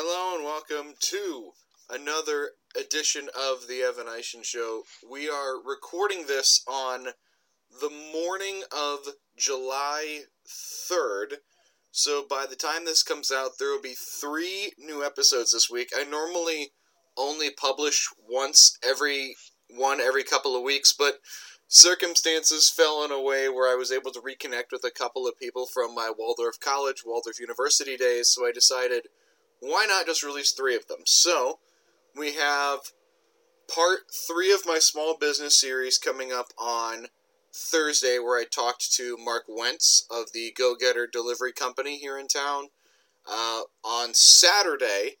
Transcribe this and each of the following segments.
Hello and welcome to another edition of the Evan Eisen Show. We are recording this on the morning of July 3rd. So by the time this comes out, there will be three new episodes this week. I normally only publish once every one every couple of weeks, but circumstances fell in a way where I was able to reconnect with a couple of people from my Waldorf College, Waldorf University days, so I decided why not just release three of them? So, we have part three of my small business series coming up on Thursday, where I talked to Mark Wentz of the Go Getter Delivery Company here in town. Uh, on Saturday,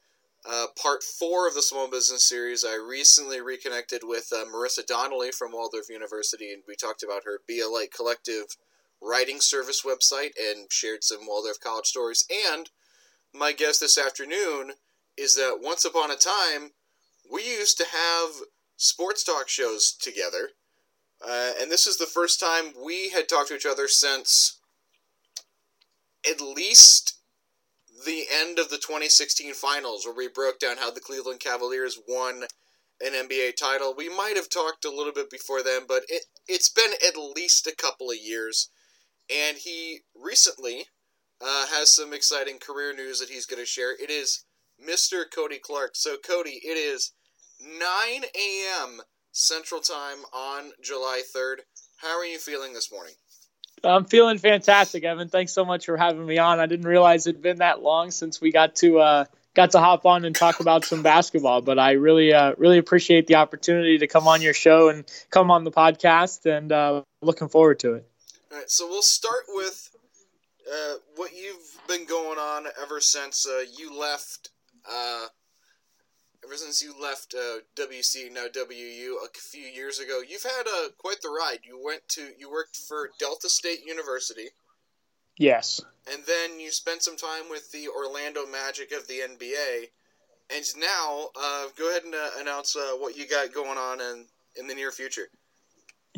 uh, part four of the small business series, I recently reconnected with uh, Marissa Donnelly from Waldorf University, and we talked about her Be a Light Collective writing service website and shared some Waldorf College stories. And my guest this afternoon is that once upon a time, we used to have sports talk shows together. Uh, and this is the first time we had talked to each other since at least the end of the 2016 finals, where we broke down how the Cleveland Cavaliers won an NBA title. We might have talked a little bit before then, but it, it's been at least a couple of years. And he recently uh, has some exciting career news that he's going to share. It is Mr. Cody Clark. So, Cody, it is 9 a.m. Central Time on July 3rd. How are you feeling this morning? I'm feeling fantastic, Evan. Thanks so much for having me on. I didn't realize it'd been that long since we got to uh, got to hop on and talk about some basketball. But I really uh, really appreciate the opportunity to come on your show and come on the podcast, and uh, looking forward to it. All right, so we'll start with uh, what you've been going on ever since uh, you left uh, ever since you left uh, WC, now WU, a few years ago, you've had uh, quite the ride. You went to, you worked for Delta State University. Yes. And then you spent some time with the Orlando Magic of the NBA. And now, uh, go ahead and uh, announce uh, what you got going on in, in the near future.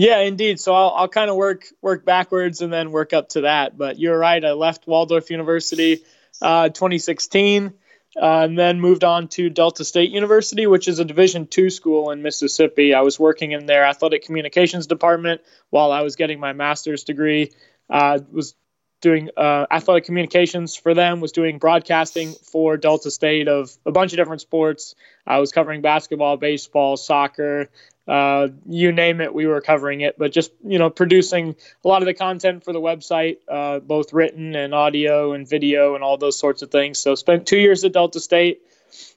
Yeah, indeed. So I'll, I'll kind of work work backwards and then work up to that. But you're right. I left Waldorf University uh, 2016 uh, and then moved on to Delta State University, which is a Division two school in Mississippi. I was working in their athletic communications department while I was getting my master's degree. Uh, was doing uh, athletic communications for them. Was doing broadcasting for Delta State of a bunch of different sports. I was covering basketball, baseball, soccer, uh, you name it, we were covering it. But just you know, producing a lot of the content for the website, uh, both written and audio and video and all those sorts of things. So spent two years at Delta State.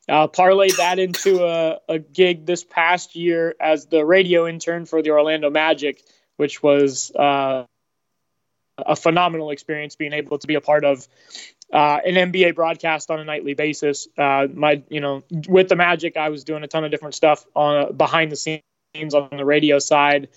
Uh, parlayed that into a, a gig this past year as the radio intern for the Orlando Magic, which was uh, a phenomenal experience being able to be a part of uh, an NBA broadcast on a nightly basis. Uh, my, you know, with the Magic, I was doing a ton of different stuff on behind the scenes on the radio side,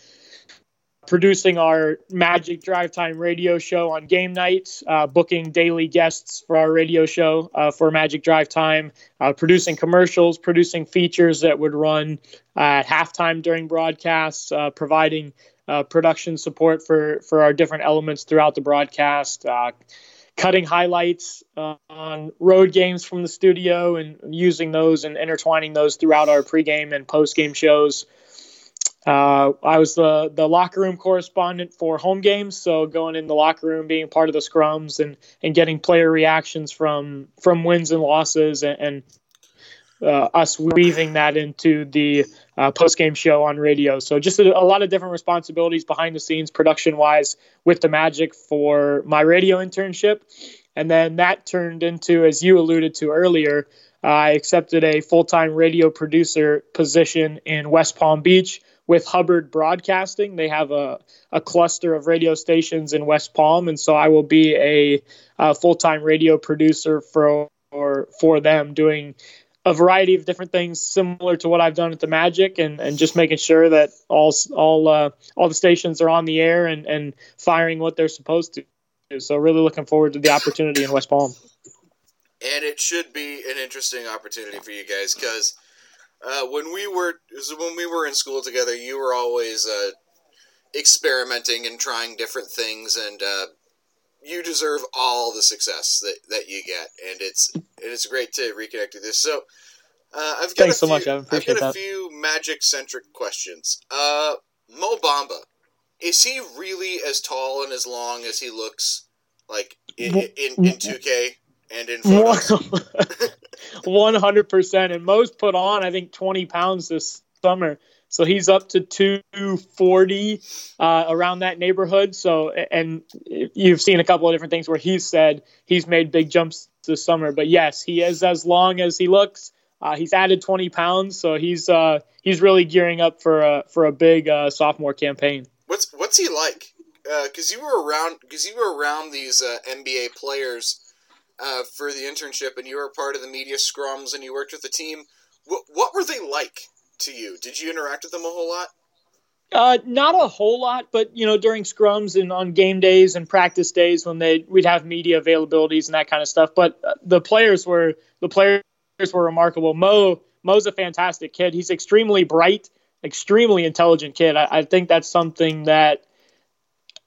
producing our Magic Drive Time radio show on game nights, uh, booking daily guests for our radio show uh, for Magic Drive Time, uh, producing commercials, producing features that would run at halftime during broadcasts, uh, providing uh, production support for for our different elements throughout the broadcast. Uh, cutting highlights on road games from the studio and using those and intertwining those throughout our pregame and postgame shows. Uh, I was the the locker room correspondent for home games, so going in the locker room, being part of the scrums, and and getting player reactions from from wins and losses, and, and uh, us weaving that into the uh, post game show on radio. So just a, a, lot of different responsibilities behind the scenes, production wise, with the Magic for my radio internship, and then that turned into, as you alluded to earlier, I accepted a full time radio producer position in West Palm Beach with Hubbard Broadcasting. They have a, a cluster of radio stations in West Palm, and so I will be a, a full time radio producer for, for for them, doing a variety of different things similar to what I've done at the Magic, and, and just making sure that all all uh, all the stations are on the air and, and firing what they're supposed to. So really looking forward to the opportunity in West Palm. And it should be an interesting opportunity for you guys because uh, when we were when we were in school together, you were always uh, experimenting and trying different things, and uh, you deserve all the success that, that you get, and it's and it's great to reconnect with this. So, uh, I've got Thanks a so few, much, Evan. I've got Appreciate a that. few magic centric questions. Uh, Mo Bamba, is he really as tall and as long as he looks like in in, in two K and in photos? One hundred percent. And Mo's put on, I think, twenty pounds this summer. So he's up to 240 uh, around that neighborhood. So, and you've seen a couple of different things where he's said he's made big jumps this summer. But yes, he is as long as he looks. Uh, he's added 20 pounds, so he's uh, he's really gearing up for a for a big uh, sophomore campaign. What's what's he like? Because you were around because you were around these uh, NBA players uh, for the internship, and you were part of the media scrums, and you worked with the team. What what were they like to you? Did you interact with them a whole lot? Uh, not a whole lot, but you know, during scrums and on game days and practice days when they we'd have media availabilities and that kind of stuff. But uh, the players were the players were remarkable. Mo Mo's a fantastic kid. He's extremely bright, extremely intelligent kid. I, I think that's something that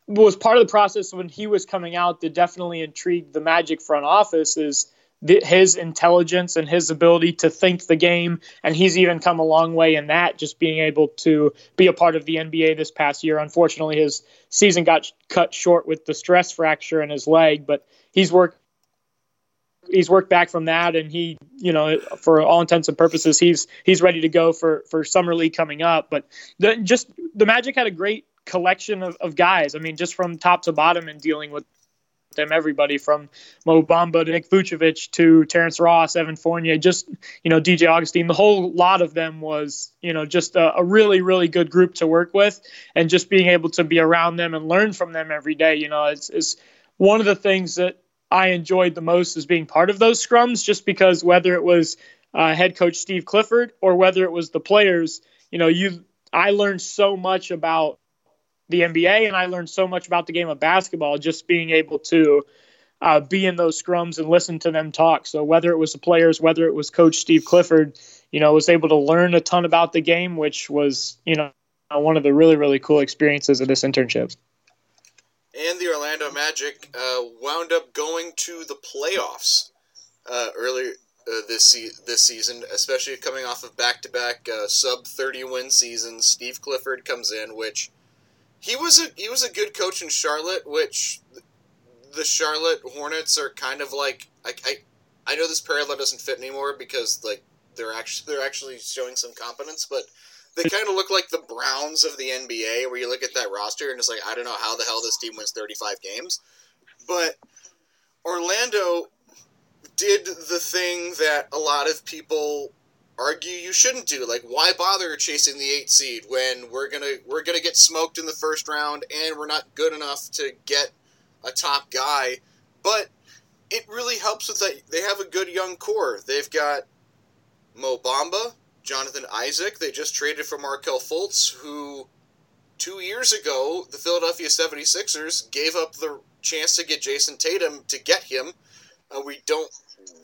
was part of the process when he was coming out that definitely intrigued the Magic front office. Is his intelligence and his ability to think the game. And he's even come a long way in that, just being able to be a part of the NBA this past year. Unfortunately, his season got cut short with the stress fracture in his leg, but he's worked. He's worked back from that, and he, you know, for all intents and purposes, he's he's ready to go for for summer league coming up. But the, just the Magic had a great collection of, of guys. I mean, just from top to bottom, and dealing with them everybody from Mo Bamba to Nick Vucevic to Terrence Ross, Evan Fournier, just you know DJ Augustine. The whole lot of them was you know just a, a, really really good group to work with, and just being able to be around them and learn from them every day. You know, it's, it's one of the things that I enjoyed the most is being part of those scrums, just because whether it was uh, head coach Steve Clifford or whether it was the players, you know, you I learned so much about the NBA, and I learned so much about the game of basketball just being able to uh, be in those scrums and listen to them talk. So whether it was the players, whether it was Coach Steve Clifford, you know, was able to learn a ton about the game, which was you know one of the really really cool experiences of this internship. And the Orlando Magic uh, wound up going to the playoffs uh, earlier uh, this se- this season, especially coming off of back to back sub thirty win seasons. Steve Clifford comes in, which he was a he was a good coach in Charlotte, which the Charlotte Hornets are kind of like I, I, I know this parallel doesn't fit anymore because like they're actually they're actually showing some competence, but they kind of look like the Browns of the NBA, where you look at that roster and it's like I don't know how the hell this team wins thirty five games, but Orlando did the thing that a lot of people argue you shouldn't do. Like, why bother chasing the eight seed when we're gonna we're gonna get smoked in the first round and we're not good enough to get a top guy? But it really helps with that. They have a good young core. They've got Mo Bamba, Jonathan Isaac. They just traded for Markelle Fultz, who two years ago the Philadelphia 76ers gave up the chance to get Jayson Tatum to get him. Uh, we don't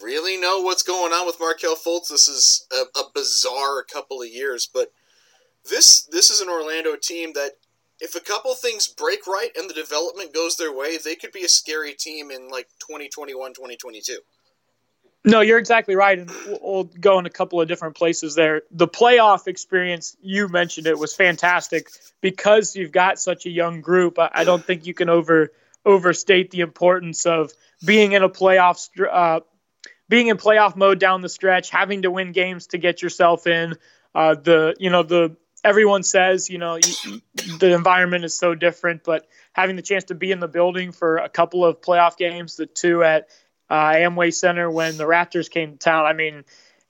really know what's going on with Markelle Fultz. This is a, a, bizarre couple of years, but this this is an Orlando team that if a couple things break right and the development goes their way, they could be a scary team in like 2021, 2022. No, you're exactly right, and we'll go in a couple of different places there. The playoff experience, you mentioned it, was fantastic because you've got such a young group. I don't think you can over overstate the importance of being in a playoff uh, being in playoff mode down the stretch, having to win games to get yourself in. Uh, the you know the everyone says you know you, the environment is so different, but having the chance to be in the building for a couple of playoff games, the two at uh, Amway Center when the Raptors came to town, I mean,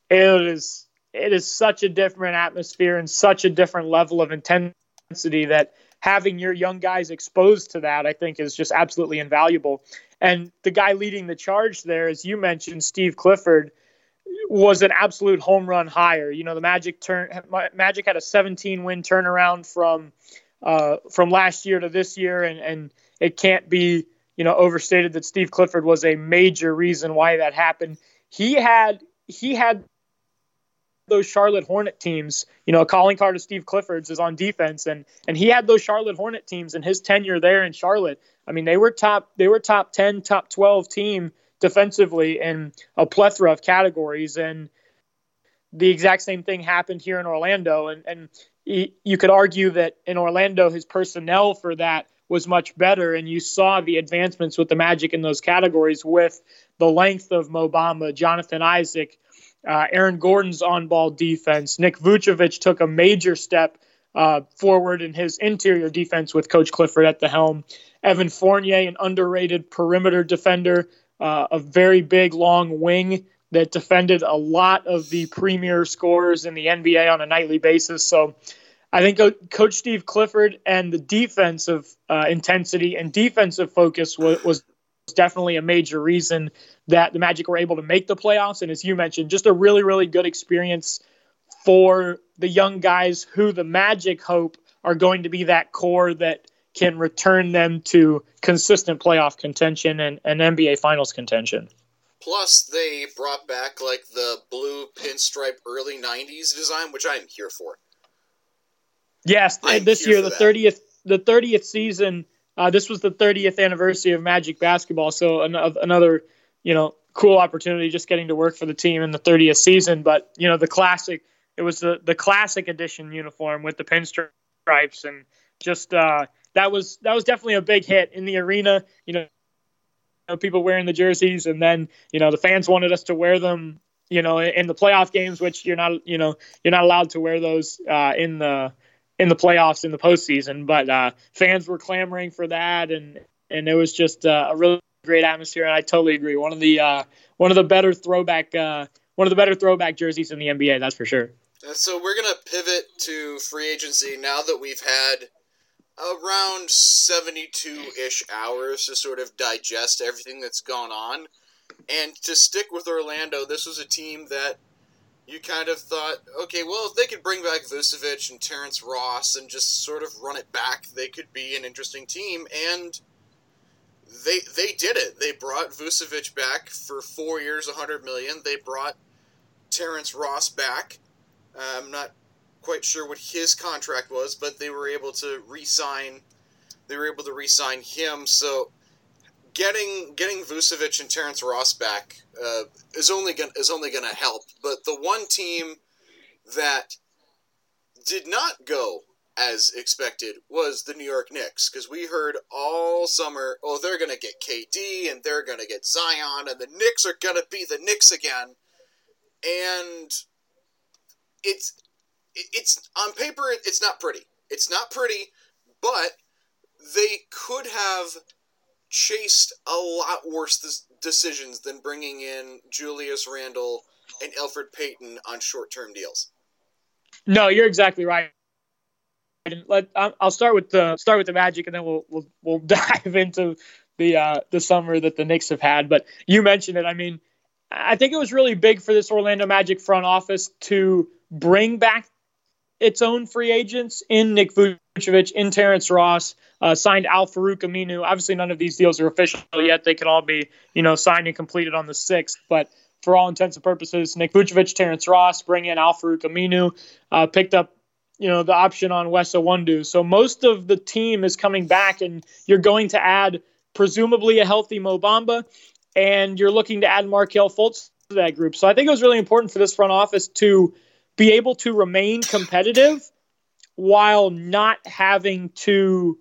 it is it is such a different atmosphere and such a different level of intensity that having your young guys exposed to that, I think, is just absolutely invaluable. And the guy leading the charge there, as you mentioned, Steve Clifford, was an absolute home run hire. You know, the Magic turn Magic had a 17 win turnaround from uh, from last year to this year, and and it can't be you know overstated that Steve Clifford was a major reason why that happened. He had he had those Charlotte Hornet teams. You know, calling card of Steve Clifford's is on defense, and and he had those Charlotte Hornet teams in his tenure there in Charlotte. I mean, they were top they were top ten, top twelve team defensively in a plethora of categories, and the exact same thing happened here in Orlando. And and you could argue that in Orlando, his personnel for that was much better, and you saw the advancements with the Magic in those categories with the length of Mo Bamba, Jonathan Isaac, uh, Aaron Gordon's on ball defense. Nick Vucevic took a major step uh, forward in his interior defense with Coach Clifford at the helm. Evan Fournier, an underrated perimeter defender, uh, a very big, long wing that defended a lot of the premier scorers in the NBA on a nightly basis. So I think Coach Steve Clifford and the defensive uh, intensity and defensive focus was, was definitely a major reason that the Magic were able to make the playoffs. And as you mentioned, just a really, really good experience for the young guys who the Magic hope are going to be that core that can return them to consistent playoff contention and, and NBA Finals contention. Plus, they brought back like the blue pinstripe early '90s design, which I'm here for. Yes, this year the thirtieth the thirtieth season. Uh, this was the 30th anniversary of Magic basketball, so another you know cool opportunity just getting to work for the team in the 30th season. But you know the classic, it was the the classic edition uniform with the pinstripes and just uh, that was that was definitely a big hit in the arena. You know, people wearing the jerseys, and then you know the fans wanted us to wear them. You know, in the playoff games, which you're not, you know, you're not allowed to wear those uh, in the in the playoffs in the postseason. But uh, fans were clamoring for that, and and it was just uh, a really great atmosphere. And I totally agree. One of the uh, one of the better throwback uh, one of the better throwback jerseys in the NBA. That's for sure. So we're gonna pivot to free agency now that we've had around 72 ish hours to sort of digest everything that's gone on. And to stick with Orlando, this was a team that you kind of thought, okay, well, if they could bring back Vucevic and Terrence Ross and just sort of run it back, they could be an interesting team. And they they did it. They brought Vucevic back for four years, 100 million. They brought Terrence Ross back. I'm not quite sure what his contract was, but they were able to re-sign. They were able to re-sign him. So getting getting Vucevic and Terrence Ross back uh, is only gonna is only gonna help. But the one team that did not go as expected was the New York Knicks because we heard all summer, oh, they're gonna get KD and they're gonna get Zion and the Knicks are gonna be the Knicks again, and it's it's on paper it's not pretty. It's not pretty, but they could have chased a lot worse decisions than bringing in Julius Randle and Elfrid Payton on short-term deals. No, you're exactly right. Let I'll start with the start with the Magic, and then we'll we'll, we'll dive into the uh, the summer that the Knicks have had. But you mentioned it. I mean, I think it was really big for this Orlando Magic front office to bring back its own free agents in Nick Vucevic, in Terrence Ross, uh, signed Al Farouq Aminu. Obviously, none of these deals are official yet. They can all be, you know, signed and completed on the 6th. But for all intents and purposes, Nick Vucevic, Terrence Ross, bring in Al Farouq Aminu, uh, picked up, you know, the option on Wes Iwundu. So most of the team is coming back, and you're going to add presumably a healthy Mo Bamba, and you're looking to add Markelle Fultz to that group. So I think it was really important for this front office to – be able to remain competitive while not having to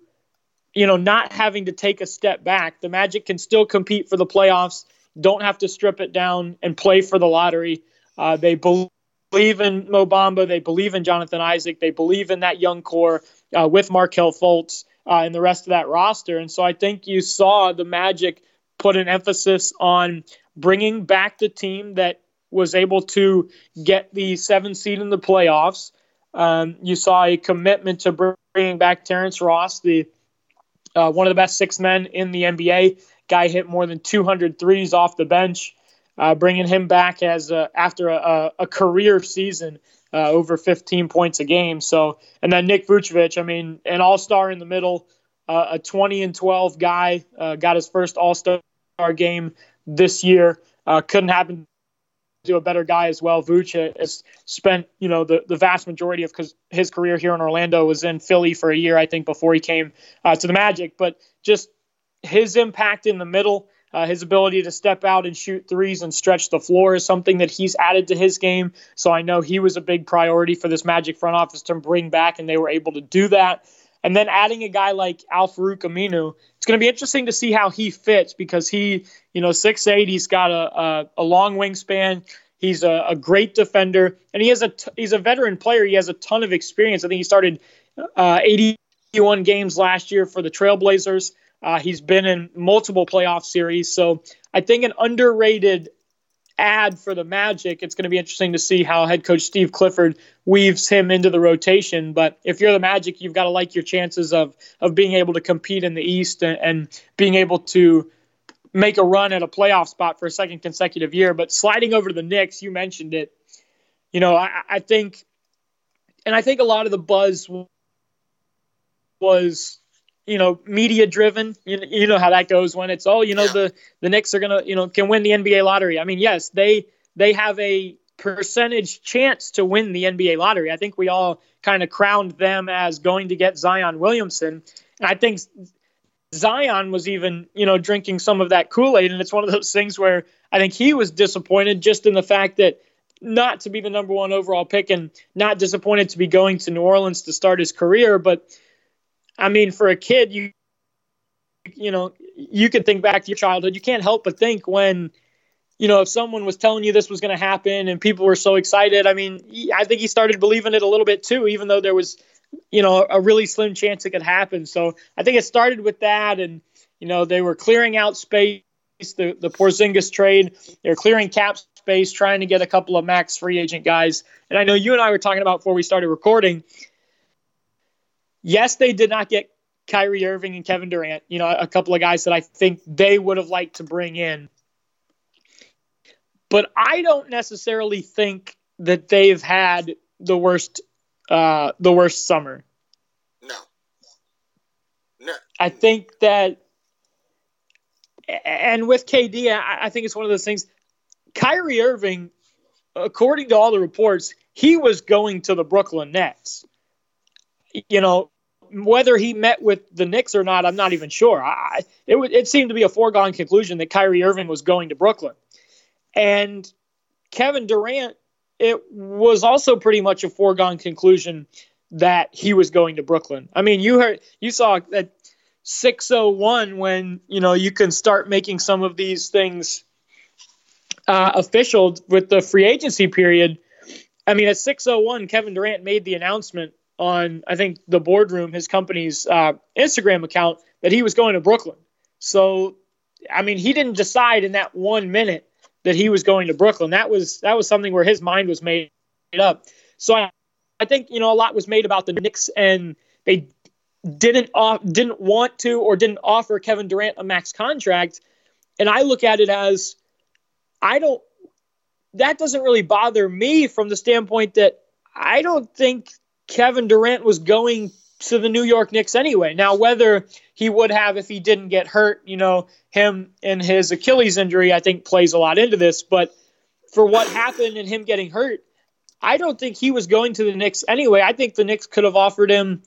you know not having to take a step back the magic can still compete for the playoffs don't have to strip it down and play for the lottery uh, they believe in Mo Bamba. They believe in Jonathan Isaac. They believe in that young core uh, with Markelle Fultz uh, and the rest of that roster. And so I think you saw the Magic put an emphasis on bringing back the team that was able to get the seven seed in the playoffs. Um, you saw a commitment to bringing back Terrence Ross, the uh, one of the best six men in the NBA. Guy hit more than 200 threes off the bench, uh, bringing him back as a, after a, a, career season, uh, over 15 points a game. So, and then Nick Vucevic, I mean, an All Star in the middle, uh, a 20 and 12 guy, uh, got his first All Star game this year. Uh, couldn't happen to a better guy as well. Vooch has spent, you know, the, the vast majority of his career here in Orlando was in Philly for a year, I think, before he came uh, to the Magic. But just his impact in the middle, uh, his ability to step out and shoot threes and stretch the floor is something that he's added to his game. So I know he was a big priority for this Magic front office to bring back, and they were able to do that. And then adding a guy like Al-Farouq Aminu, it's going to be interesting to see how he fits because he, you know, six eight, he's got a, a, a long wingspan. He's a, a, great defender, and he has a t- he's a veteran player. He has a ton of experience. I think he started uh, 81 games last year for the Trailblazers. Uh, he's been in multiple playoff series, so I think an underrated add for the Magic. It's going to be interesting to see how head coach Steve Clifford weaves him into the rotation. But if you're the Magic, you've got to like your chances of of being able to compete in the East and, and being able to make a run at a playoff spot for a second consecutive year. But sliding over to the Knicks, you mentioned it. You know, I, I think, and I think a lot of the buzz was you know, media driven. You, you know how that goes when it's oh, you know, yeah. the the Knicks are gonna you know can win the NBA lottery. I mean, yes, they they have a percentage chance to win the NBA lottery. I think we all kind of crowned them as going to get Zion Williamson, and I think Zion was even you know drinking some of that Kool Aid, and it's one of those things where I think he was disappointed just in the fact that not to be the number one overall pick and not disappointed to be going to New Orleans to start his career, but I mean, for a kid, you you know, you could think back to your childhood. You can't help but think when, you know, if someone was telling you this was going to happen and people were so excited. I mean, I think he started believing it a little bit too, even though there was, you know, a really slim chance it could happen. So I think it started with that, and you know, they were clearing out space. The the Porzingis trade, they were clearing cap space, trying to get a couple of max free agent guys. And I know you and I were talking about before we started recording Yes, they did not get Kyrie Irving and Kevin Durant, you know, a couple of guys that I think they would have liked to bring in. But I don't necessarily think that they've had the worst uh, the worst summer. No. No. I think that and with KD, I, I think it's one of those things. Kyrie Irving, according to all the reports, he was going to the Brooklyn Nets. You know, whether he met with the Knicks or not, I'm not even sure. I, it, it seemed to be a foregone conclusion that Kyrie Irving was going to Brooklyn. And Kevin Durant, it was also pretty much a foregone conclusion that he was going to Brooklyn. I mean, you heard, you saw that 601 when, you know, you can start making some of these things uh, official with the free agency period. I mean, at 601, Kevin Durant made the announcement on I think the boardroom, his company's uh, Instagram account, that he was going to Brooklyn. So, I mean, he didn't decide in that one minute that he was going to Brooklyn. That was that was something where his mind was made up. So I, I think you know a lot was made about the Knicks and they didn't off, didn't want to or didn't offer Kevin Durant a max contract. And I look at it as I don't that doesn't really bother me from the standpoint that I don't think Kevin Durant was going to the New York Knicks anyway. Now, whether he would have if he didn't get hurt, you know, him and his Achilles injury, I think plays a lot into this. But for what happened and him getting hurt, I don't think he was going to the Knicks anyway. I think the Knicks could have offered him,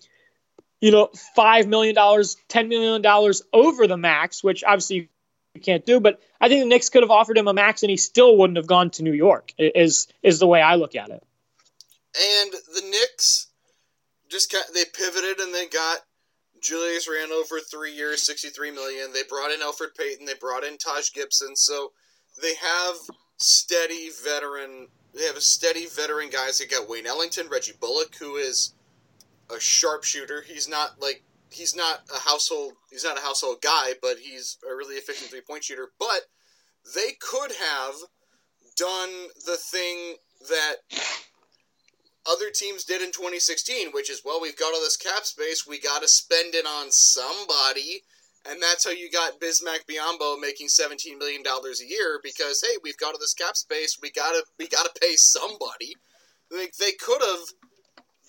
you know, $5 million, $10 million over the max, which obviously you can't do. But I think the Knicks could have offered him a max and he still wouldn't have gone to New York, is, is the way I look at it. And the Knicks just got, they pivoted and they got Julius Randle for three years, sixty-three million. They brought in Alfred Payton. They brought in Taj Gibson. So they have steady veteran. They have a steady veteran guys. They got Wayne Ellington, Reggie Bullock, who is a sharpshooter. He's not like he's not a household. He's not a household guy, but he's a really efficient three-point shooter. But they could have done the thing that other teams did in 2016, which is, well, we've got all this cap space, we got to spend it on somebody. And that's how you got Bismack Biyombo making $17 million a year because, hey, we've got all this cap space, we gotta we gotta pay somebody. Like they could have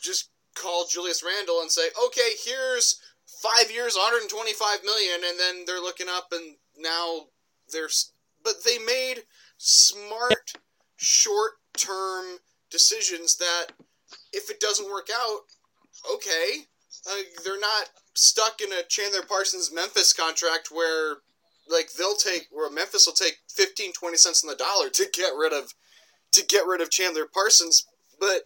just called Julius Randle and say, okay, here's five years, 125 million, and then they're looking up and now there's, but they made smart short term decisions that if it doesn't work out, okay, uh, they're not stuck in a Chandler Parsons Memphis contract where like they'll take where Memphis will take 15 20 cents on the dollar to get rid of to get rid of Chandler Parsons. But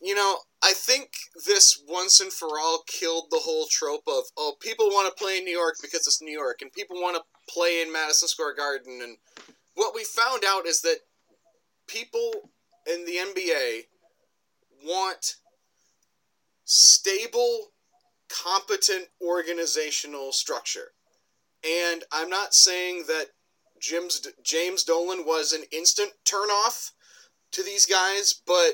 you know I think this once and for all killed the whole trope of oh people want to play in New York because it's New York and people want to play in Madison Square Garden. And what we found out is that people in the NBA want stable competent organizational structure. And I'm not saying that Jim's, James Dolan was an instant turnoff to these guys, but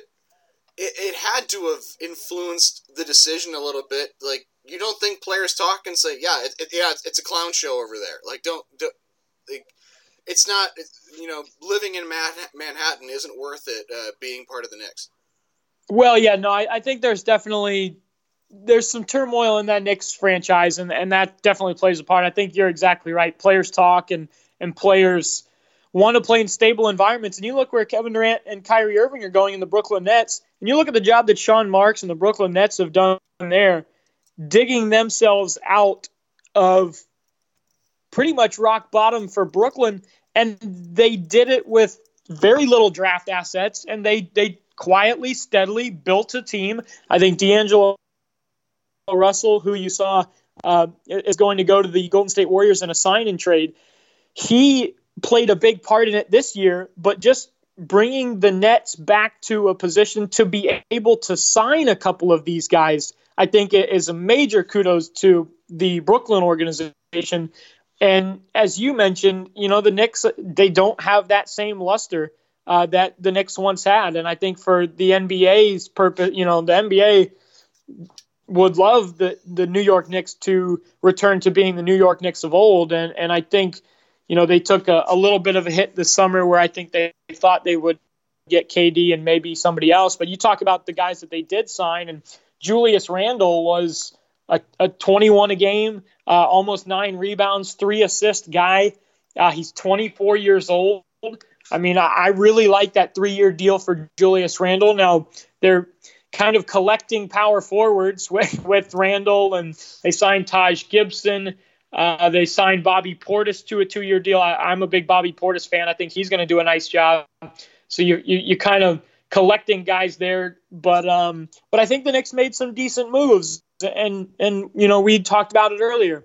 it, it had to have influenced the decision a little bit. Like, you don't think players talk and say, yeah, it, it, yeah, it's a clown show over there. Like, don't, don't like, it's not, you know, living in Manhattan isn't worth it uh, being part of the Knicks. Well, yeah, no, I, I think there's definitely there's some turmoil in that Knicks franchise, and, and that definitely plays a part. I think you're exactly right. Players talk, and and players want to play in stable environments. And you look where Kevin Durant and Kyrie Irving are going in the Brooklyn Nets, and you look at the job that Sean Marks and the Brooklyn Nets have done there, digging themselves out of pretty much rock bottom for Brooklyn, and they did it with very little draft assets, and they they quietly, steadily built a team. I think D'Angelo Russell, who you saw uh, is going to go to the Golden State Warriors in a sign and trade, he played a big part in it this year, but just bringing the Nets back to a position to be able to sign a couple of these guys, I think is a major kudos to the Brooklyn organization. And as you mentioned, you know, the Knicks, they don't have that same luster uh, that the Knicks once had. And I think for the NBA's purpose, you know, the NBA would love the, the New York Knicks to return to being the New York Knicks of old. And, and I think, you know, they took a, a little bit of a hit this summer where I think they thought they would get KD and maybe somebody else. But you talk about the guys that they did sign, and Julius Randle was a, a 21 a game, uh, almost nine rebounds, three assist guy. Uh, he's 24 years old. I mean, I, I really like that three year deal for Julius Randle. Now, they're kind of collecting power forwards with, with Randle, and they signed Taj Gibson. Uh, they signed Bobby Portis to a two-year deal. I, am a big Bobby Portis fan. I think he's going to do a nice job. So you you you kind of collecting guys there, but um, but I think the Knicks made some decent moves, and and you know we talked about it earlier.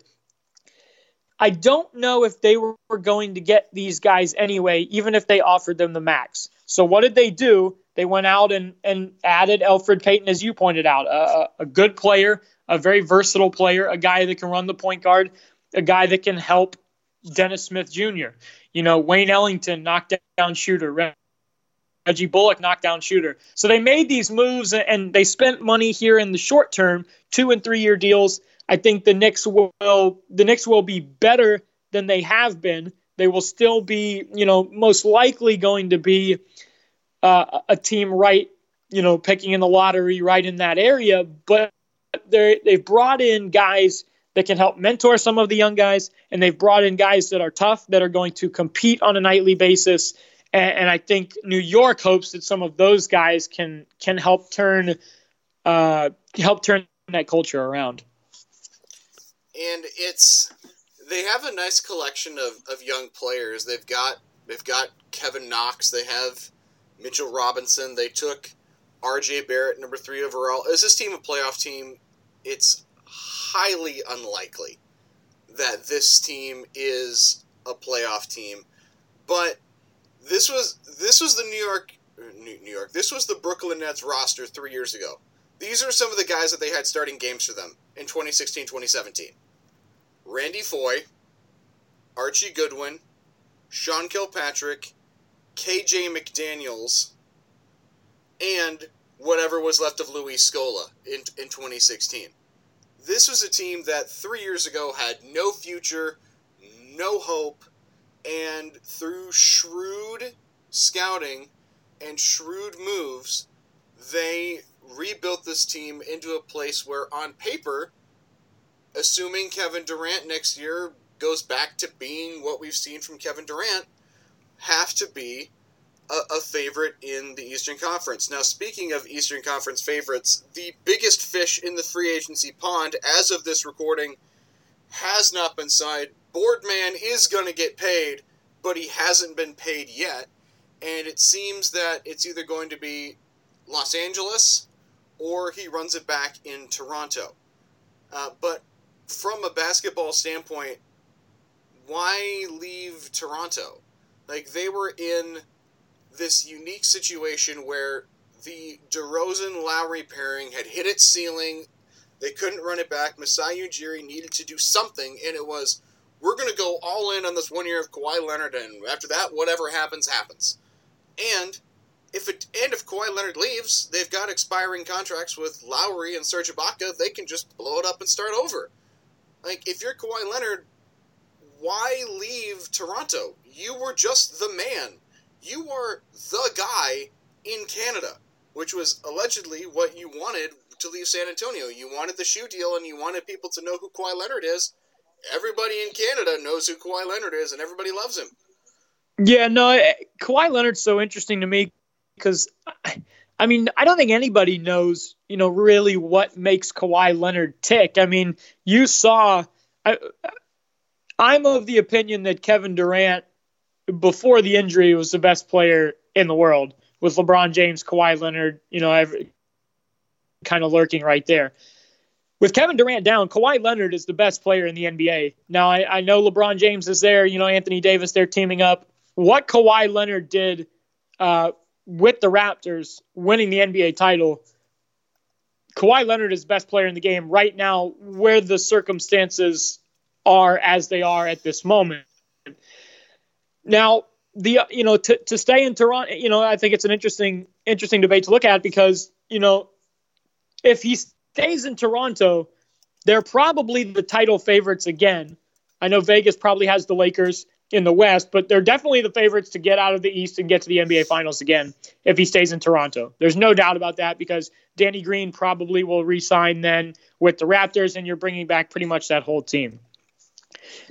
I don't know if they were going to get these guys anyway, even if they offered them the max. So what did they do? They went out and, and added Alfred Payton, as you pointed out, a, a good player, a very versatile player, a guy that can run the point guard, a guy that can help Dennis Smith Jr. You know, Wayne Ellington, knockdown shooter. Reggie Bullock, knockdown shooter. So they made these moves and they spent money here in the short term, two and three year deals. I think the Knicks will the Knicks will be better than they have been. They will still be, you know, most likely going to be uh, a team right, you know, picking in the lottery right in that area. But they they've brought in guys that can help mentor some of the young guys, and they've brought in guys that are tough, that are going to compete on a nightly basis. And, and I think New York hopes that some of those guys can can help turn uh, help turn that culture around. And it's they have a nice collection of, of young players. They've got they've got Kevin Knox. They have Mitchell Robinson. They took R.J. Barrett, number three overall. Is this team a playoff team? It's highly unlikely that this team is a playoff team. But this was this was the New York New York. This was the Brooklyn Nets roster three years ago. These are some of the guys that they had starting games for them in 2016 2017. Randy Foye, Archie Goodwin, Sean Kilpatrick, KJ McDaniels, and whatever was left of Luis Scola in, in 2016. This was a team that three years ago had no future, no hope, and through shrewd scouting and shrewd moves, they rebuilt this team into a place where, on paper, assuming Kevin Durant next year goes back to being what we've seen from Kevin Durant, have to be a, a favorite in the Eastern Conference. Now, speaking of Eastern Conference favorites, the biggest fish in the free agency pond, as of this recording, has not been signed. Boardman is going to get paid, but he hasn't been paid yet. And it seems that it's either going to be Los Angeles or he runs it back in Toronto. Uh, but from a basketball standpoint, why leave Toronto? Like, they were in this unique situation where the DeRozan Lowry pairing had hit its ceiling. They couldn't run it back. Masai Ujiri needed to do something, and it was we're going to go all in on this one year of Kawhi Leonard, and after that, whatever happens, happens. And if it and if Kawhi Leonard leaves, they've got expiring contracts with Lowry and Serge Ibaka. They can just blow it up and start over. Like if you're Kawhi Leonard, why leave Toronto? You were just the man you are the guy in Canada, which was allegedly what you wanted to leave San Antonio. You wanted the shoe deal and you wanted people to know who Kawhi Leonard is. Everybody in Canada knows who Kawhi Leonard is and everybody loves him. Yeah, no, eh, Kawhi Leonard's so interesting to me because, I mean, I don't think anybody knows, you know, really what makes Kawhi Leonard tick. I mean, you saw, I, I'm of the opinion that Kevin Durant before the injury was the best player in the world with LeBron James, Kawhi Leonard, you know, every, kind of lurking right there. With Kevin Durant down, Kawhi Leonard is the best player in the NBA. Now, I, I know LeBron James is there, you know, Anthony Davis, they're teaming up. What Kawhi Leonard did uh, with the Raptors winning the NBA title, Kawhi Leonard is the best player in the game right now, where the circumstances are as they are at this moment. Now, the you know to, to stay in Toronto, you know, I think it's an interesting interesting debate to look at because you know if he stays in Toronto, they're probably the title favorites again. I know Vegas probably has the Lakers in the West, but they're definitely the favorites to get out of the East and get to the NBA Finals again if he stays in Toronto. There's no doubt about that because Danny Green probably will re-sign then with the Raptors, and you're bringing back pretty much that whole team.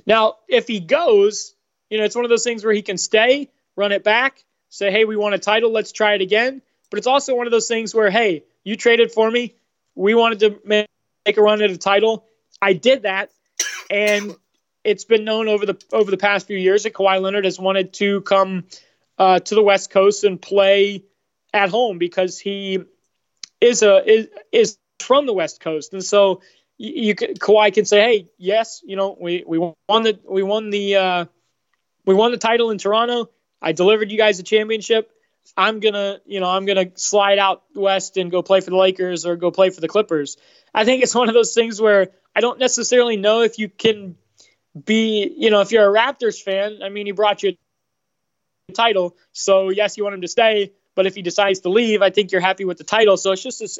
Now, if he goes, you know, it's one of those things where he can stay, run it back, say, hey, we want a title, let's try it again. But it's also one of those things where, hey, you traded for me. We wanted to make a run at a title. I did that. And it's been known over the over the past few years that Kawhi Leonard has wanted to come uh, to the West Coast and play at home because he is a is, is from the West Coast, and so you, you Kawhi can say, "Hey, yes, you know, we we won the we won the uh, we won the title in Toronto. I delivered you guys a championship. I'm gonna, you know, I'm gonna slide out west and go play for the Lakers or go play for the Clippers. I think it's one of those things where I don't necessarily know if you can be, you know, if you're a Raptors fan. I mean, he brought you a title, so yes, you want him to stay. But if he decides to leave, I think you're happy with the title. So it's just this,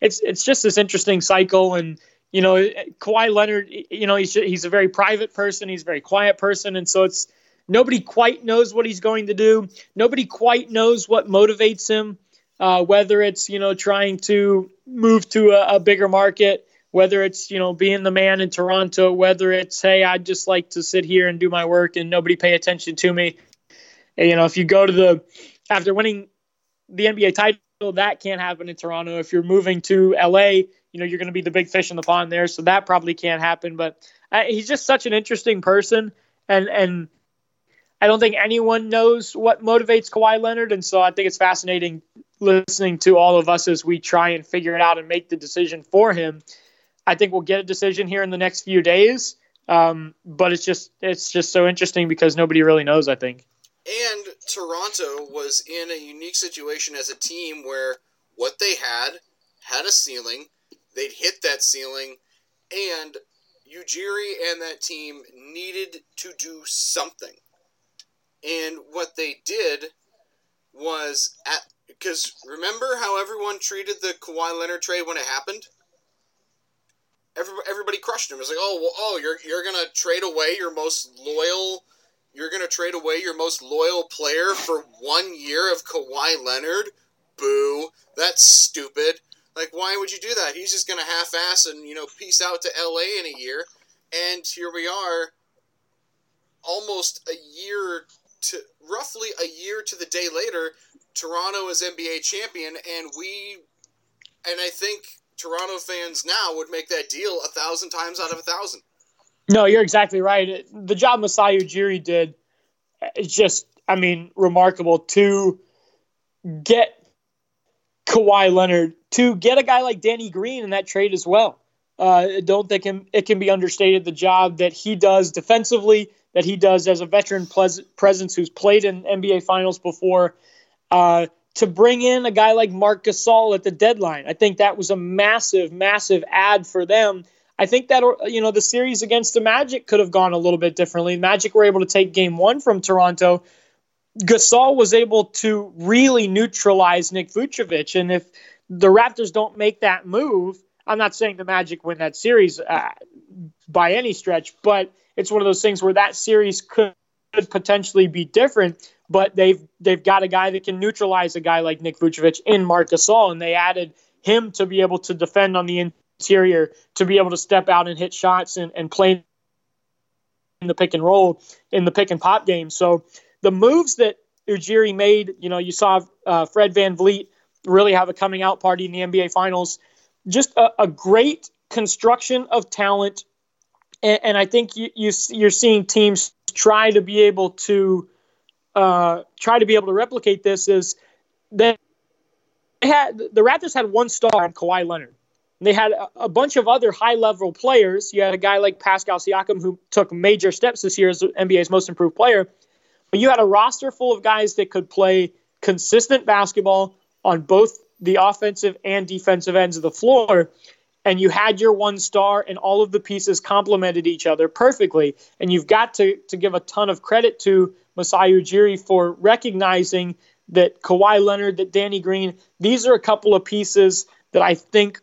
it's it's just this interesting cycle, and you know, Kawhi Leonard, you know, he's he's a very private person, he's a very quiet person, and so it's Nobody quite knows what he's going to do. Nobody quite knows what motivates him, uh, whether it's, you know, trying to move to a, a bigger market, whether it's, you know, being the man in Toronto, whether it's, hey, I'd just like to sit here and do my work and nobody pay attention to me. And, you know, if you go to the, after winning the NBA title, that can't happen in Toronto. If you're moving to LA, you know, you're going to be the big fish in the pond there. So that probably can't happen. But uh, he's just such an interesting person. And, and, I don't think anyone knows what motivates Kawhi Leonard, and so I think it's fascinating listening to all of us as we try and figure it out and make the decision for him. I think we'll get a decision here in the next few days, um, but it's just it's just so interesting because nobody really knows. I think. And Toronto was in a unique situation as a team where what they had had a ceiling. They'd hit that ceiling, and Ujiri and that team needed to do something. And what they did was at because remember how everyone treated the Kawhi Leonard trade when it happened. Everybody, everybody crushed him. It was like, oh, well, oh, you're you're gonna trade away your most loyal, you're gonna trade away your most loyal player for one year of Kawhi Leonard. Boo! That's stupid. Like, why would you do that? He's just gonna half-ass and you know peace out to L.A. in a year, and here we are, almost a year to roughly a year to the day later, Toronto is NBA champion, and we, and I think Toronto fans now would make that deal a thousand times out of a thousand. No, you're exactly right. The job Masai Ujiri did is just, I mean, remarkable to get Kawhi Leonard, to get a guy like Danny Green in that trade as well. Uh, don't think it can be understated the job that he does defensively, that he does as a veteran presence who's played in NBA Finals before. Uh, to bring in a guy like Marc Gasol at the deadline, I think that was a massive, massive ad for them. I think that you know the series against the Magic could have gone a little bit differently. Magic were able to take Game One from Toronto. Gasol was able to really neutralize Nick Vucevic, and if the Raptors don't make that move, I'm not saying the Magic win that series uh, by any stretch, but it's one of those things where that series could, potentially be different. But they've they've got a guy that can neutralize a guy like Nick Vucevic in Marc Gasol, and they added him to be able to defend on the interior, to be able to step out and hit shots and, and play in the pick and roll in the pick and pop game. So the moves that Ujiri made, you know, you saw uh, Fred VanVleet really have a coming out party in the NBA Finals just a, a great construction of talent, and, and I think you, you you're seeing teams try to be able to uh, try to be able to replicate this. Is that had the Raptors had one star Kawhi Leonard. They had a, a bunch of other high level players. You had a guy like Pascal Siakam who took major steps this year as NBA's most improved player. But you had a roster full of guys that could play consistent basketball on both the offensive and defensive ends of the floor and you had your one star and all of the pieces complemented each other perfectly and you've got to, to give a ton of credit to Masai Ujiri for recognizing that Kawhi Leonard, that Danny Green, these are a couple of pieces that I think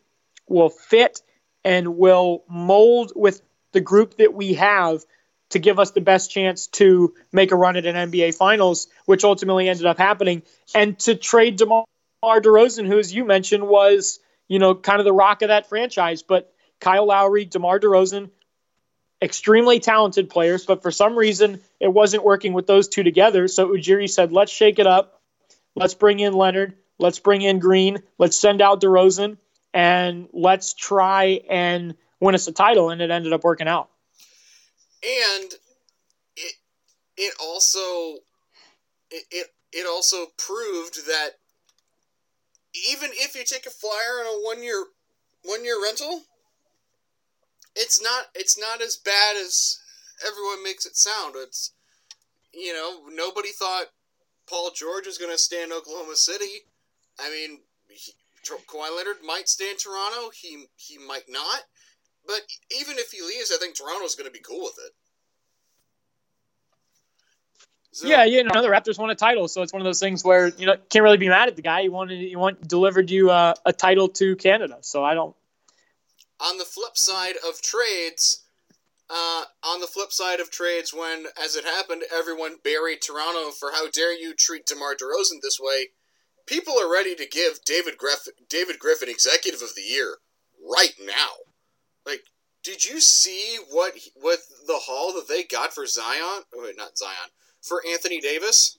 will fit and will mold with the group that we have to give us the best chance to make a run at an NBA Finals, which ultimately ended up happening, and to trade DeMar DeRozan, who, as you mentioned, was, you know, kind of the rock of that franchise. But Kyle Lowry, DeMar DeRozan, extremely talented players, but for some reason it wasn't working with those two together. So Ujiri said, let's shake it up. Let's bring in Leonard. Let's bring in Green. Let's send out DeRozan. And let's try and win us a title. And it ended up working out. And it it also it, it, it also proved that even if you take a flyer on a one year one year rental, it's not it's not as bad as everyone makes it sound. It's you know nobody thought Paul George was going to stay in Oklahoma City. I mean, he, Kawhi Leonard might stay in Toronto. He he might not. But even if he leaves, I think Toronto's going to be cool with it. So, yeah, you know the Raptors won a title, so it's one of those things where you know can't really be mad at the guy. He wanted, he want delivered you uh, a title to Canada, so I don't. On the flip side of trades, uh, on the flip side of trades, when as it happened, everyone buried Toronto for how dare you treat DeMar DeRozan this way. People are ready to give David Griffin, David Griffin Executive of the Year right now. Like, did you see what what the haul that they got for Zion? Oh, wait, not Zion for Anthony Davis?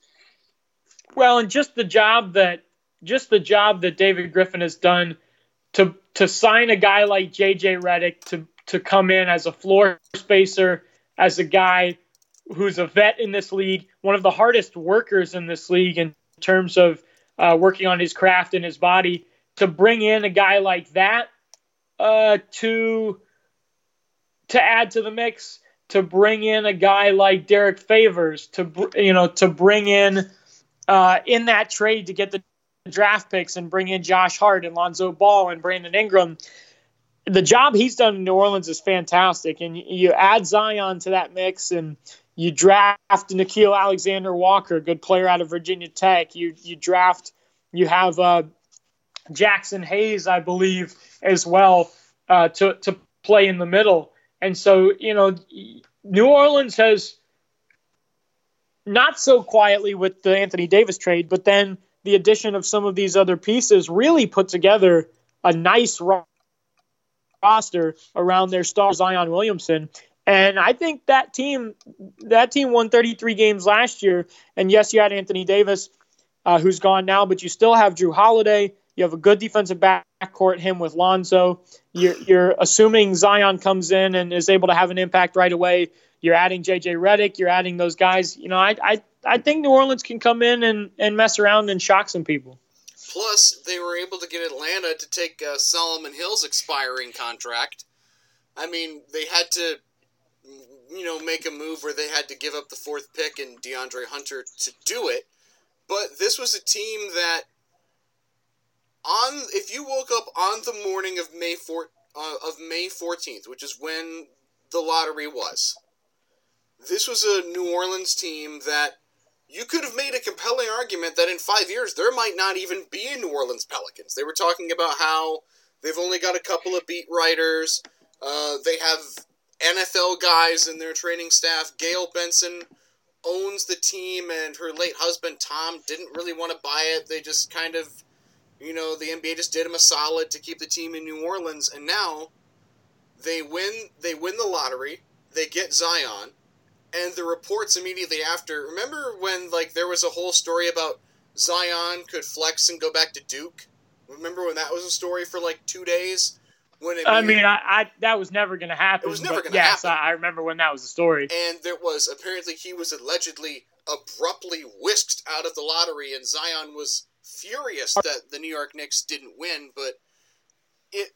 Well, and just the job that just the job that David Griffin has done to to sign a guy like JJ Redick to to come in as a floor spacer, as a guy who's a vet in this league, one of the hardest workers in this league in terms of uh, working on his craft and his body. To bring in a guy like that uh, to to add to the mix to bring in a guy like Derrick Favors to you know to bring in uh, in that trade to get the draft picks and bring in Josh Hart and Lonzo Ball and Brandon Ingram. The job he's done in New Orleans is fantastic, and you add Zion to that mix, and you draft Nickeil Alexander Walker, good player out of Virginia Tech. You you draft, you have uh, Jaxson Hayes, I believe, as well uh, to to play in the middle. And so, you know, New Orleans has not so quietly with the Anthony Davis trade, but then the addition of some of these other pieces really put together a nice roster around their star Zion Williamson. And I think that team, that team won 33 games last year. And yes, you had Anthony Davis, uh, who's gone now, but you still have Jrue Holiday. You have a good defensive backcourt, him with Lonzo. You're, you're assuming Zion comes in and is able to have an impact right away. You're adding JJ Redick. You're adding those guys. You know, I, I, I think New Orleans can come in and, and mess around and shock some people. Plus, they were able to get Atlanta to take uh, Solomon Hill's expiring contract. I mean, they had to, you know, make a move where they had to give up the fourth pick and DeAndre Hunter to do it. But this was a team that, on if you woke up on the morning of May four, uh, of May fourteenth, which is when the lottery was, this was a New Orleans team that you could have made a compelling argument that in five years there might not even be a New Orleans Pelicans. They were talking about how they've only got a couple of beat writers. Uh, they have NFL guys in their training staff. Gayle Benson owns the team, and her late husband Tom didn't really want to buy it. They just kind of, you know, the NBA just did him a solid to keep the team in New Orleans, and now they win. They win the lottery. They get Zion and the reports immediately after. Remember when like there was a whole story about Zion could flex and go back to Duke? Remember when that was a story for like two days? When I mean, I, I, that was never going to happen. It was never going to yes, happen. Yes, I, I remember when that was a story. And there was apparently he was allegedly abruptly whisked out of the lottery, and Zion was furious that the New York Knicks didn't win. But it,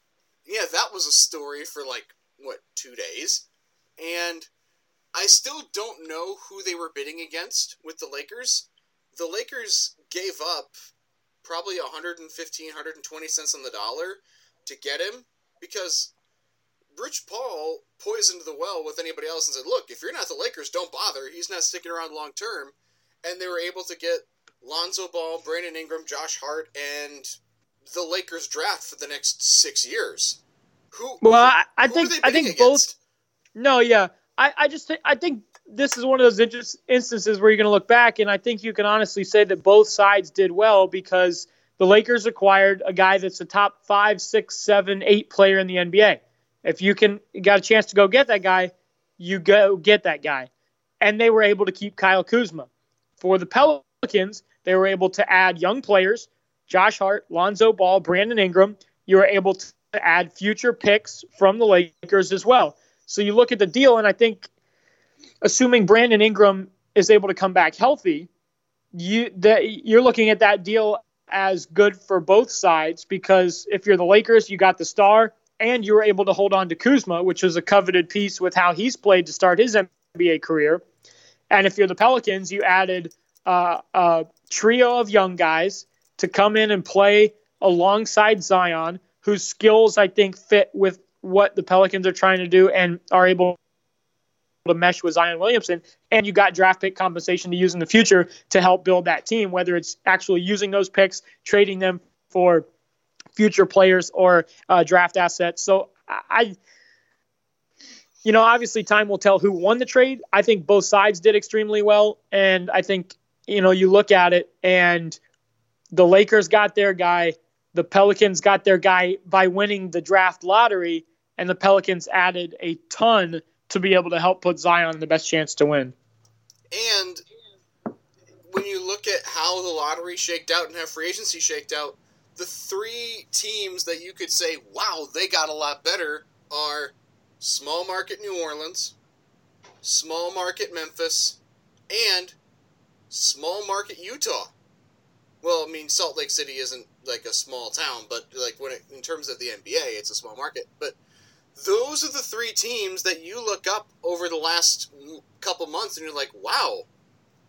yeah, that was a story for like what two days, and I still don't know who they were bidding against with the Lakers. The Lakers gave up probably 115, 120 cents on the dollar to get him because Rich Paul poisoned the well with anybody else and said, look, if you're not the Lakers, don't bother. He's not sticking around long term. And they were able to get Lonzo Ball, Brandon Ingram, Josh Hart, and the Lakers draft for the next six years. Who? Well, I, I think I think against? both. No, yeah, I, I just think I think this is one of those instances where you're going to look back, and I think you can honestly say that both sides did well because the Lakers acquired a guy that's a top five, six, seven, eight player in the NBA. If you can you got a chance to go get that guy, you go get that guy. And they were able to keep Kyle Kuzma. For the Pelicans, they were able to add young players, Josh Hart, Lonzo Ball, Brandon Ingram. You were able to add future picks from the Lakers as well. So you look at the deal, and I think, assuming Brandon Ingram is able to come back healthy, you that you're looking at that deal as good for both sides because if you're the Lakers, you got the star, and you were able to hold on to Kuzma, which was a coveted piece with how he's played to start his NBA career. And if you're the Pelicans, you added uh, a trio of young guys to come in and play alongside Zion, whose skills I think fit with what the Pelicans are trying to do and are able to mesh with Zion Williamson. And you got draft pick compensation to use in the future to help build that team, whether it's actually using those picks, trading them for future players or uh, draft assets. So I, you know, obviously time will tell who won the trade. I think both sides did extremely well. And I think, you know, you look at it and the Lakers got their guy. The Pelicans got their guy by winning the draft lottery and the Pelicans added a ton to be able to help put Zion in the best chance to win. And when you look at how the lottery shaked out and how free agency shaked out, the three teams that you could say, wow, they got a lot better are small market New Orleans, small market Memphis, and small market Utah. Well, I mean, Salt Lake City isn't like a small town, but like when it, in terms of the NBA, it's a small market. But those are the three teams that you look up over the last couple months and you're like, wow,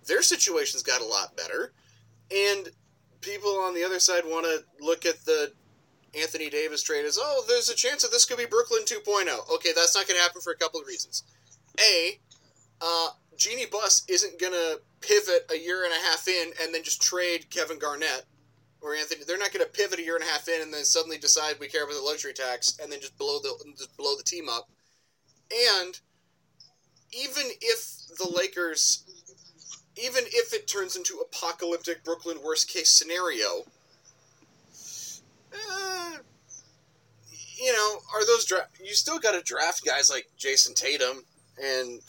their situation's got a lot better. And people on the other side want to look at the Anthony Davis trade as, oh, there's a chance that this could be Brooklyn 2.0. Okay, that's not going to happen for a couple of reasons. A, uh, Jeanie Buss isn't going to pivot a year and a half in and then just trade Kevin Garnett or Anthony, they're not going to pivot a year and a half in and then suddenly decide we care about the luxury tax and then just blow the just blow the team up. And even if the Lakers, even if it turns into apocalyptic Brooklyn worst case scenario, uh, you know, are those dra- you still got to draft guys like Jayson Tatum and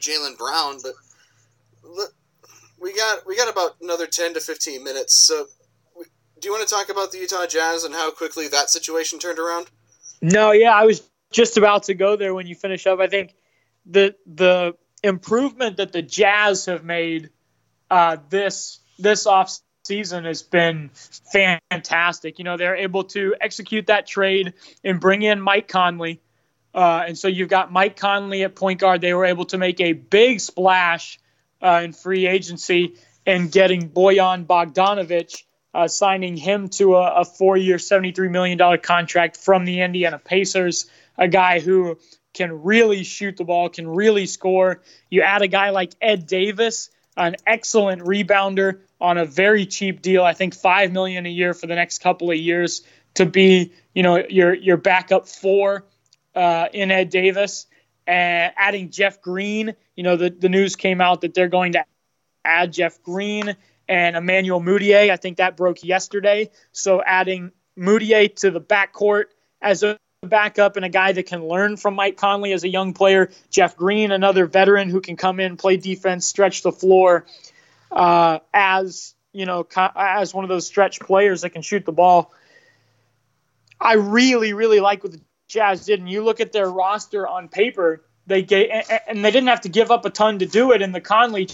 Jaylen Brown, but we got we got about another ten to fifteen minutes. So, do you want to talk about the Utah Jazz and how quickly that situation turned around? No, yeah, I was just about to go there when you finish up. I think the the improvement that the Jazz have made uh, this this off season has been fantastic. You know, they're able to execute that trade and bring in Mike Conley. Uh, and so you've got Mike Conley at point guard. They were able to make a big splash uh, in free agency and getting Bojan Bogdanovic, uh, signing him to a, a four year, $73 million contract from the Indiana Pacers, a guy who can really shoot the ball, can really score. You add a guy like Ed Davis, an excellent rebounder on a very cheap deal. I think five million a year for the next couple of years to be, you know, your your backup four uh, in Ed Davis. And adding Jeff Green, you know, the, the news came out that they're going to add Jeff Green and Emmanuel Mudiay. I think that broke yesterday. So adding Mudiay to the backcourt as a backup and a guy that can learn from Mike Conley as a young player. Jeff Green, another veteran who can come in, play defense, stretch the floor uh, as you know as one of those stretch players that can shoot the ball. I really, really like what the Jazz did. And you look at their roster on paper, they gave and they didn't have to give up a ton to do it in the Conley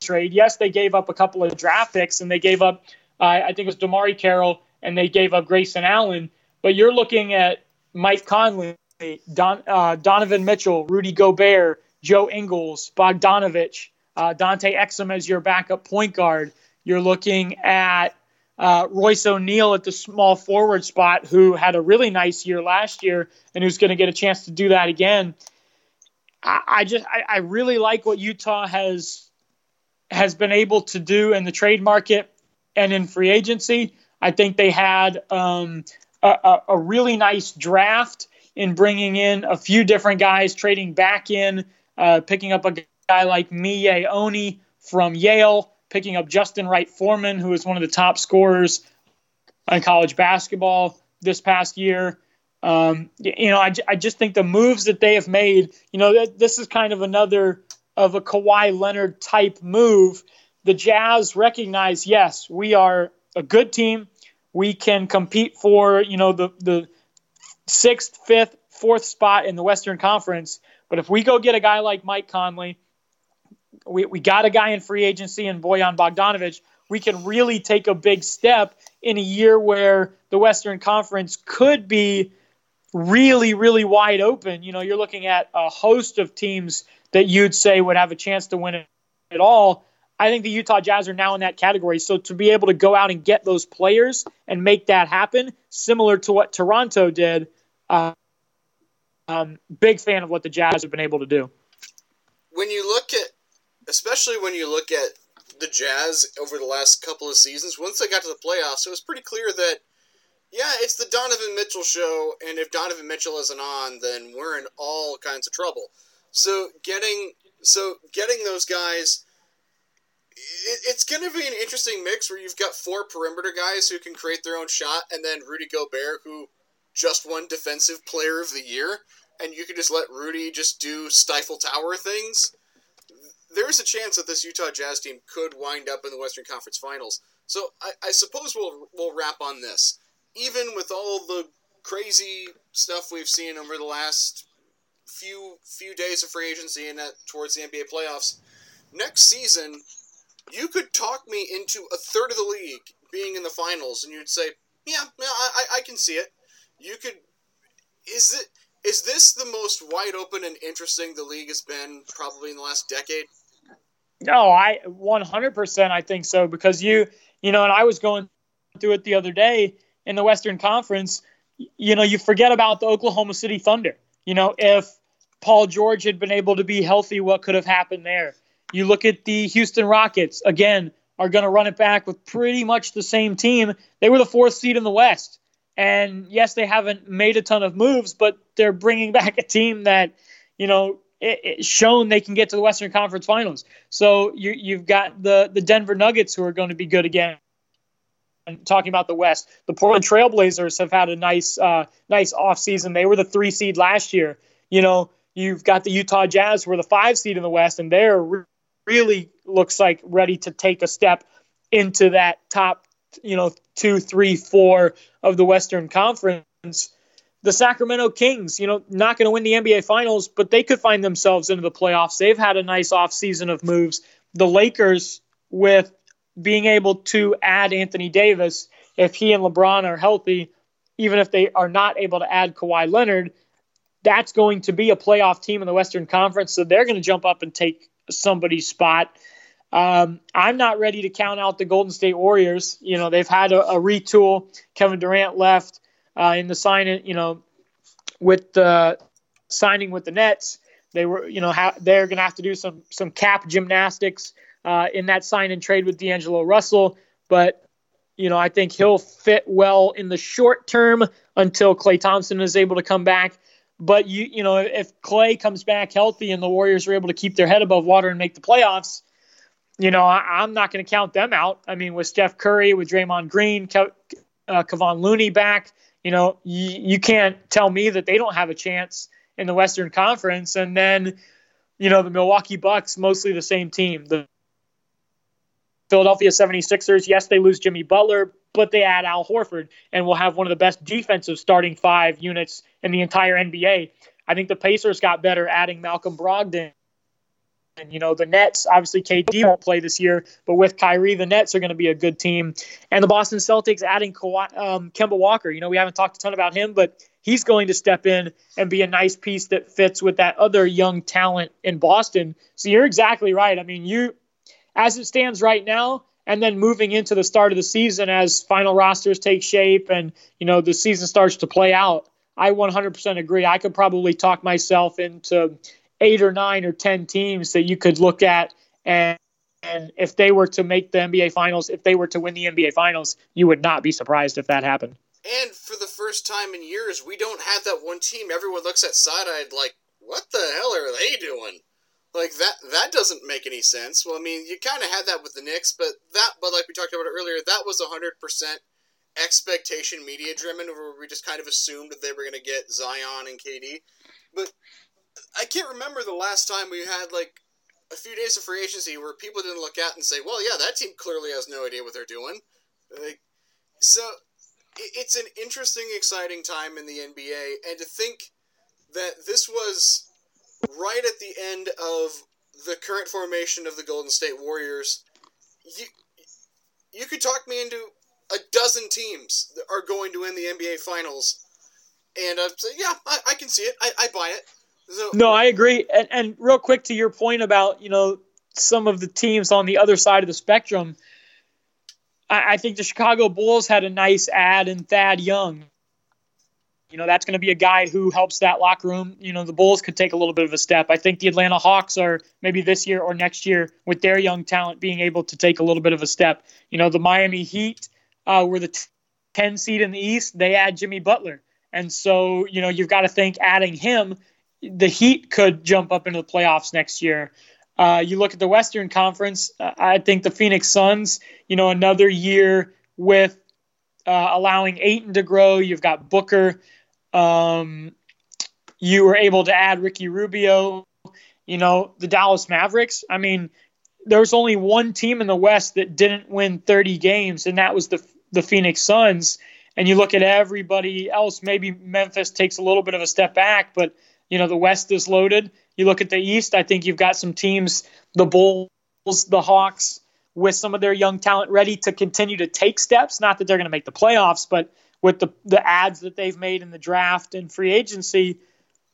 trade. Yes, they gave up a couple of draft picks and they gave up, uh, I think it was DeMarre Carroll, and they gave up Grayson Allen. But you're looking at Mike Conley, Don, uh, Donovan Mitchell, Rudy Gobert, Joe Ingles, Bogdanovic, uh, Dante Exum as your backup point guard. You're looking at uh, Royce O'Neale at the small forward spot, who had a really nice year last year and who's going to get a chance to do that again. I, I just I, I, really like what Utah has has been able to do in the trade market and in free agency. I think they had um, a, a really nice draft in bringing in a few different guys, trading back in, uh, picking up a guy like Miye Oni from Yale, picking up Justin Wright Foreman, who is one of the top scorers in college basketball this past year. Um, you know, I, I just think the moves that they have made, you know, this is kind of another of a Kawhi Leonard type move. The Jazz recognize, yes, we are a good team we can compete for you know the the sixth, fifth, fourth spot in the Western Conference. But if we go get a guy like Mike Conley, we, we got a guy in free agency and Bojan Bogdanovic. we can really take a big step in a year where the Western Conference could be really, really wide open. You know, you're looking at a host of teams that you'd say would have a chance to win it at all. I think the Utah Jazz are now in that category. So to be able to go out and get those players and make that happen, similar to what Toronto did, uh, um, big fan of what the Jazz have been able to do. When you look at, especially when you look at the Jazz over the last couple of seasons, once they got to the playoffs, it was pretty clear that, yeah, it's the Donovan Mitchell show, and if Donovan Mitchell isn't on, then we're in all kinds of trouble. So getting so getting those guys it's going to be an interesting mix where you've got four perimeter guys who can create their own shot, and then Rudy Gobert, who just won Defensive Player of the Year, and you can just let Rudy just do stifle tower things. There's a chance that this Utah Jazz team could wind up in the Western Conference Finals. So I, I suppose we'll we'll wrap on this. Even with all the crazy stuff we've seen over the last few few days of free agency and that towards the NBA playoffs, next season you could talk me into a third of the league being in the finals, and you'd say, "Yeah, yeah, I, I can see it." You could. Is it? Is this the most wide open and interesting the league has been probably in the last decade? No, I 100% I think so because you, you know, and I was going through it the other day in the Western Conference, you know, you forget about the Oklahoma City Thunder. You know, if Paul George had been able to be healthy, what could have happened there? You look at the Houston Rockets, again, are going to run it back with pretty much the same team. They were the fourth seed in the West. And yes, they haven't made a ton of moves, but they're bringing back a team that, you know, it, it shown they can get to the Western Conference Finals. So you, you've got the, the Denver Nuggets who are going to be good again. And talking about the West, the Portland Trailblazers have had a nice, uh, nice offseason. They were the three seed last year. You know, you've got the Utah Jazz, who are the five seed in the West, and they're really looks like ready to take a step into that top, you know, two, three, four of the Western Conference. The Sacramento Kings, you know, not going to win the NBA Finals, but they could find themselves into the playoffs. They've had a nice offseason of moves. The Lakers, with being able to add Anthony Davis, if he and LeBron are healthy, even if they are not able to add Kawhi Leonard, that's going to be a playoff team in the Western Conference. So they're going to jump up and take somebody's spot. Um, I'm not ready to count out the Golden State Warriors. You know, they've had a, a retool. Kevin Durant left uh, in the signing, you know, with the signing with the Nets. They were, you know, ha- they're going to have to do some some cap gymnastics uh, in that sign and trade with D'Angelo Russell. But you know, I think he'll fit well in the short term until Klay Thompson is able to come back. But you you know if Klay comes back healthy and the Warriors are able to keep their head above water and make the playoffs, you know I, am not going to count them out. I mean with Steph Curry, with Draymond Green, Ke- uh, Kevon Looney back, you know you, you can't tell me that they don't have a chance in the Western Conference. And then you know the Milwaukee Bucks, mostly the same team. The Philadelphia 76ers, yes, they lose Jimmy Butler, but they add Al Horford and will have one of the best defensive starting five units in the entire NBA. I think the Pacers got better adding Malcolm Brogdon. And, you know, the Nets, obviously KD won't play this year, but with Kyrie, the Nets are going to be a good team. And the Boston Celtics adding Kawhi, um, Kemba Walker. You know, we haven't talked a ton about him, but he's going to step in and be a nice piece that fits with that other young talent in Boston. So you're exactly right. I mean, you, as it stands right now, and then moving into the start of the season as final rosters take shape and you know the season starts to play out i 100% agree i could probably talk myself into eight or nine or ten teams that you could look at and and if they were to make the nba finals if they were to win the nba finals you would not be surprised if that happened and for the first time in years we don't have that one team everyone looks at side-eyed like what the hell are they doing like that that doesn't make any sense. Well, I mean, you kind of had that with the Knicks, but that but like we talked about earlier, that was 100% expectation media driven where we just kind of assumed that they were going to get Zion and KD. But I can't remember the last time we had like a few days of free agency where people didn't look at and say, "Well, yeah, that team clearly has no idea what they're doing." Like, so it's an interesting, exciting time in the NBA, and to think that this was right at the end of the current formation of the Golden State Warriors, you you could talk me into a dozen teams that are going to win the NBA Finals, and I'd say, yeah, I, I can see it. I, I buy it. So, no, I agree. And, and real quick to your point about you know some of the teams on the other side of the spectrum, I, I think the Chicago Bulls had a nice ad in Thad Young. You know, that's going to be a guy who helps that locker room. You know, the Bulls could take a little bit of a step. I think the Atlanta Hawks are maybe this year or next year with their young talent being able to take a little bit of a step. You know, the Miami Heat uh, were the t- 10 seed in the East. They add Jimmy Butler. And so, you know, you've got to think adding him, the Heat could jump up into the playoffs next year. Uh, you look at the Western Conference, uh, I think the Phoenix Suns, you know, another year with uh, allowing Ayton to grow. You've got Booker. Um, you were able to add Ricky Rubio. You know, the Dallas Mavericks. I mean, there was only one team in the West that didn't win 30 games, and that was the the Phoenix Suns. And you look at everybody else. Maybe Memphis takes a little bit of a step back, but you know the West is loaded. You look at the East. I think you've got some teams, the Bulls, the Hawks, with some of their young talent ready to continue to take steps. Not that they're going to make the playoffs, but with the the ads that they've made in the draft and free agency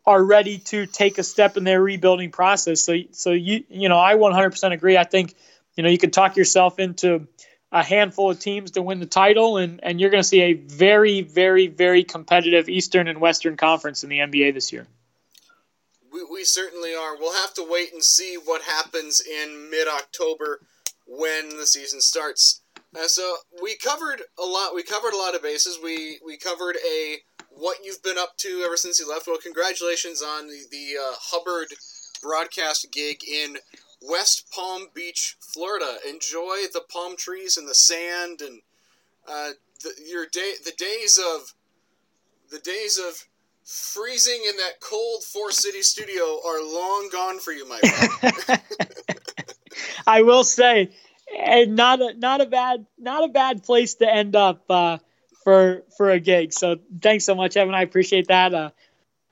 are ready to take a step in their rebuilding process. So so you you know I 100% agree. I think you know you could talk yourself into a handful of teams to win the title and and you're going to see a very very very competitive Eastern and Western Conference in the NBA this year. We, we certainly are. We'll have to wait and see what happens in mid October when the season starts. Uh, so we covered a lot. We covered a lot of bases. We we covered a what you've been up to ever since you left. Well, congratulations on the, the uh, Hubbard broadcast gig in West Palm Beach, Florida. Enjoy the palm trees and the sand and uh, the, your day. The days of the days of freezing in that cold Forest City studio are long gone for you, my friend. I will say, and not a not a bad not a bad place to end up uh, for for a gig. So thanks so much, Evan. I appreciate that. Uh,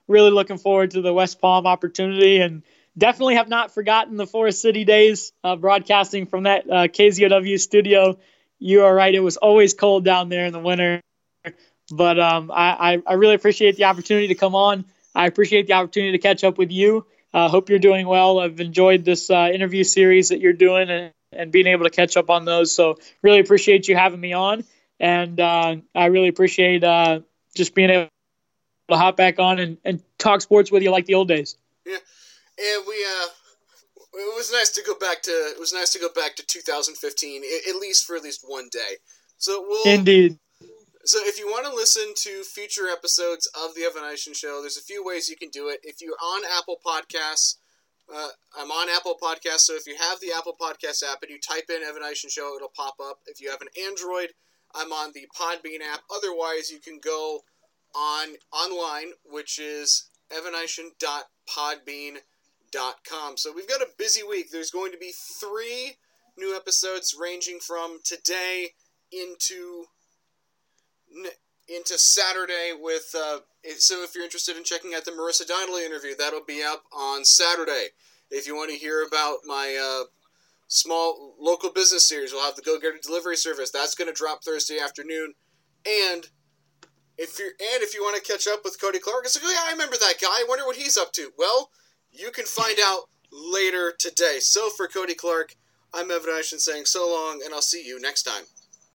really looking forward to the West Palm opportunity, and definitely have not forgotten the Forest City days uh, broadcasting from that uh, KZOW studio. You are right; it was always cold down there in the winter. But um, I, I really appreciate the opportunity to come on. I appreciate the opportunity to catch up with you. I uh, hope you're doing well. I've enjoyed this uh, interview series that you're doing and, and being able to catch up on those. So really appreciate you having me on, and uh, I really appreciate uh, just being able to hop back on and, and talk sports with you like the old days. Yeah, and we uh, it was nice to go back to it was nice to go back to 2015 at least for at least one day. So we'll indeed. So if you want to listen to future episodes of the Evan Eisen Show, there's a few ways you can do it. If you're on Apple Podcasts, uh, I'm on Apple Podcasts, so if you have the Apple Podcast app and you type in Evan Eisen Show, it'll pop up. If you have an Android, I'm on the Podbean app. Otherwise, you can go on online, which is evaneisen.podbean.com. So we've got a busy week. There's going to be three new episodes ranging from today into into Saturday with. Uh, so if you're interested in checking out the Marissa Donnelly interview, that'll be up on Saturday. If you want to hear about my uh, small local business series, we'll have the Go Getter delivery service. That's going to drop Thursday afternoon, and if you and if you want to catch up with Cody Clark, it's like, oh yeah, I remember that guy. I wonder what he's up to. Well, you can find out later today. So for Cody Clark, I'm Evan Eisen saying so long, and I'll see you next time.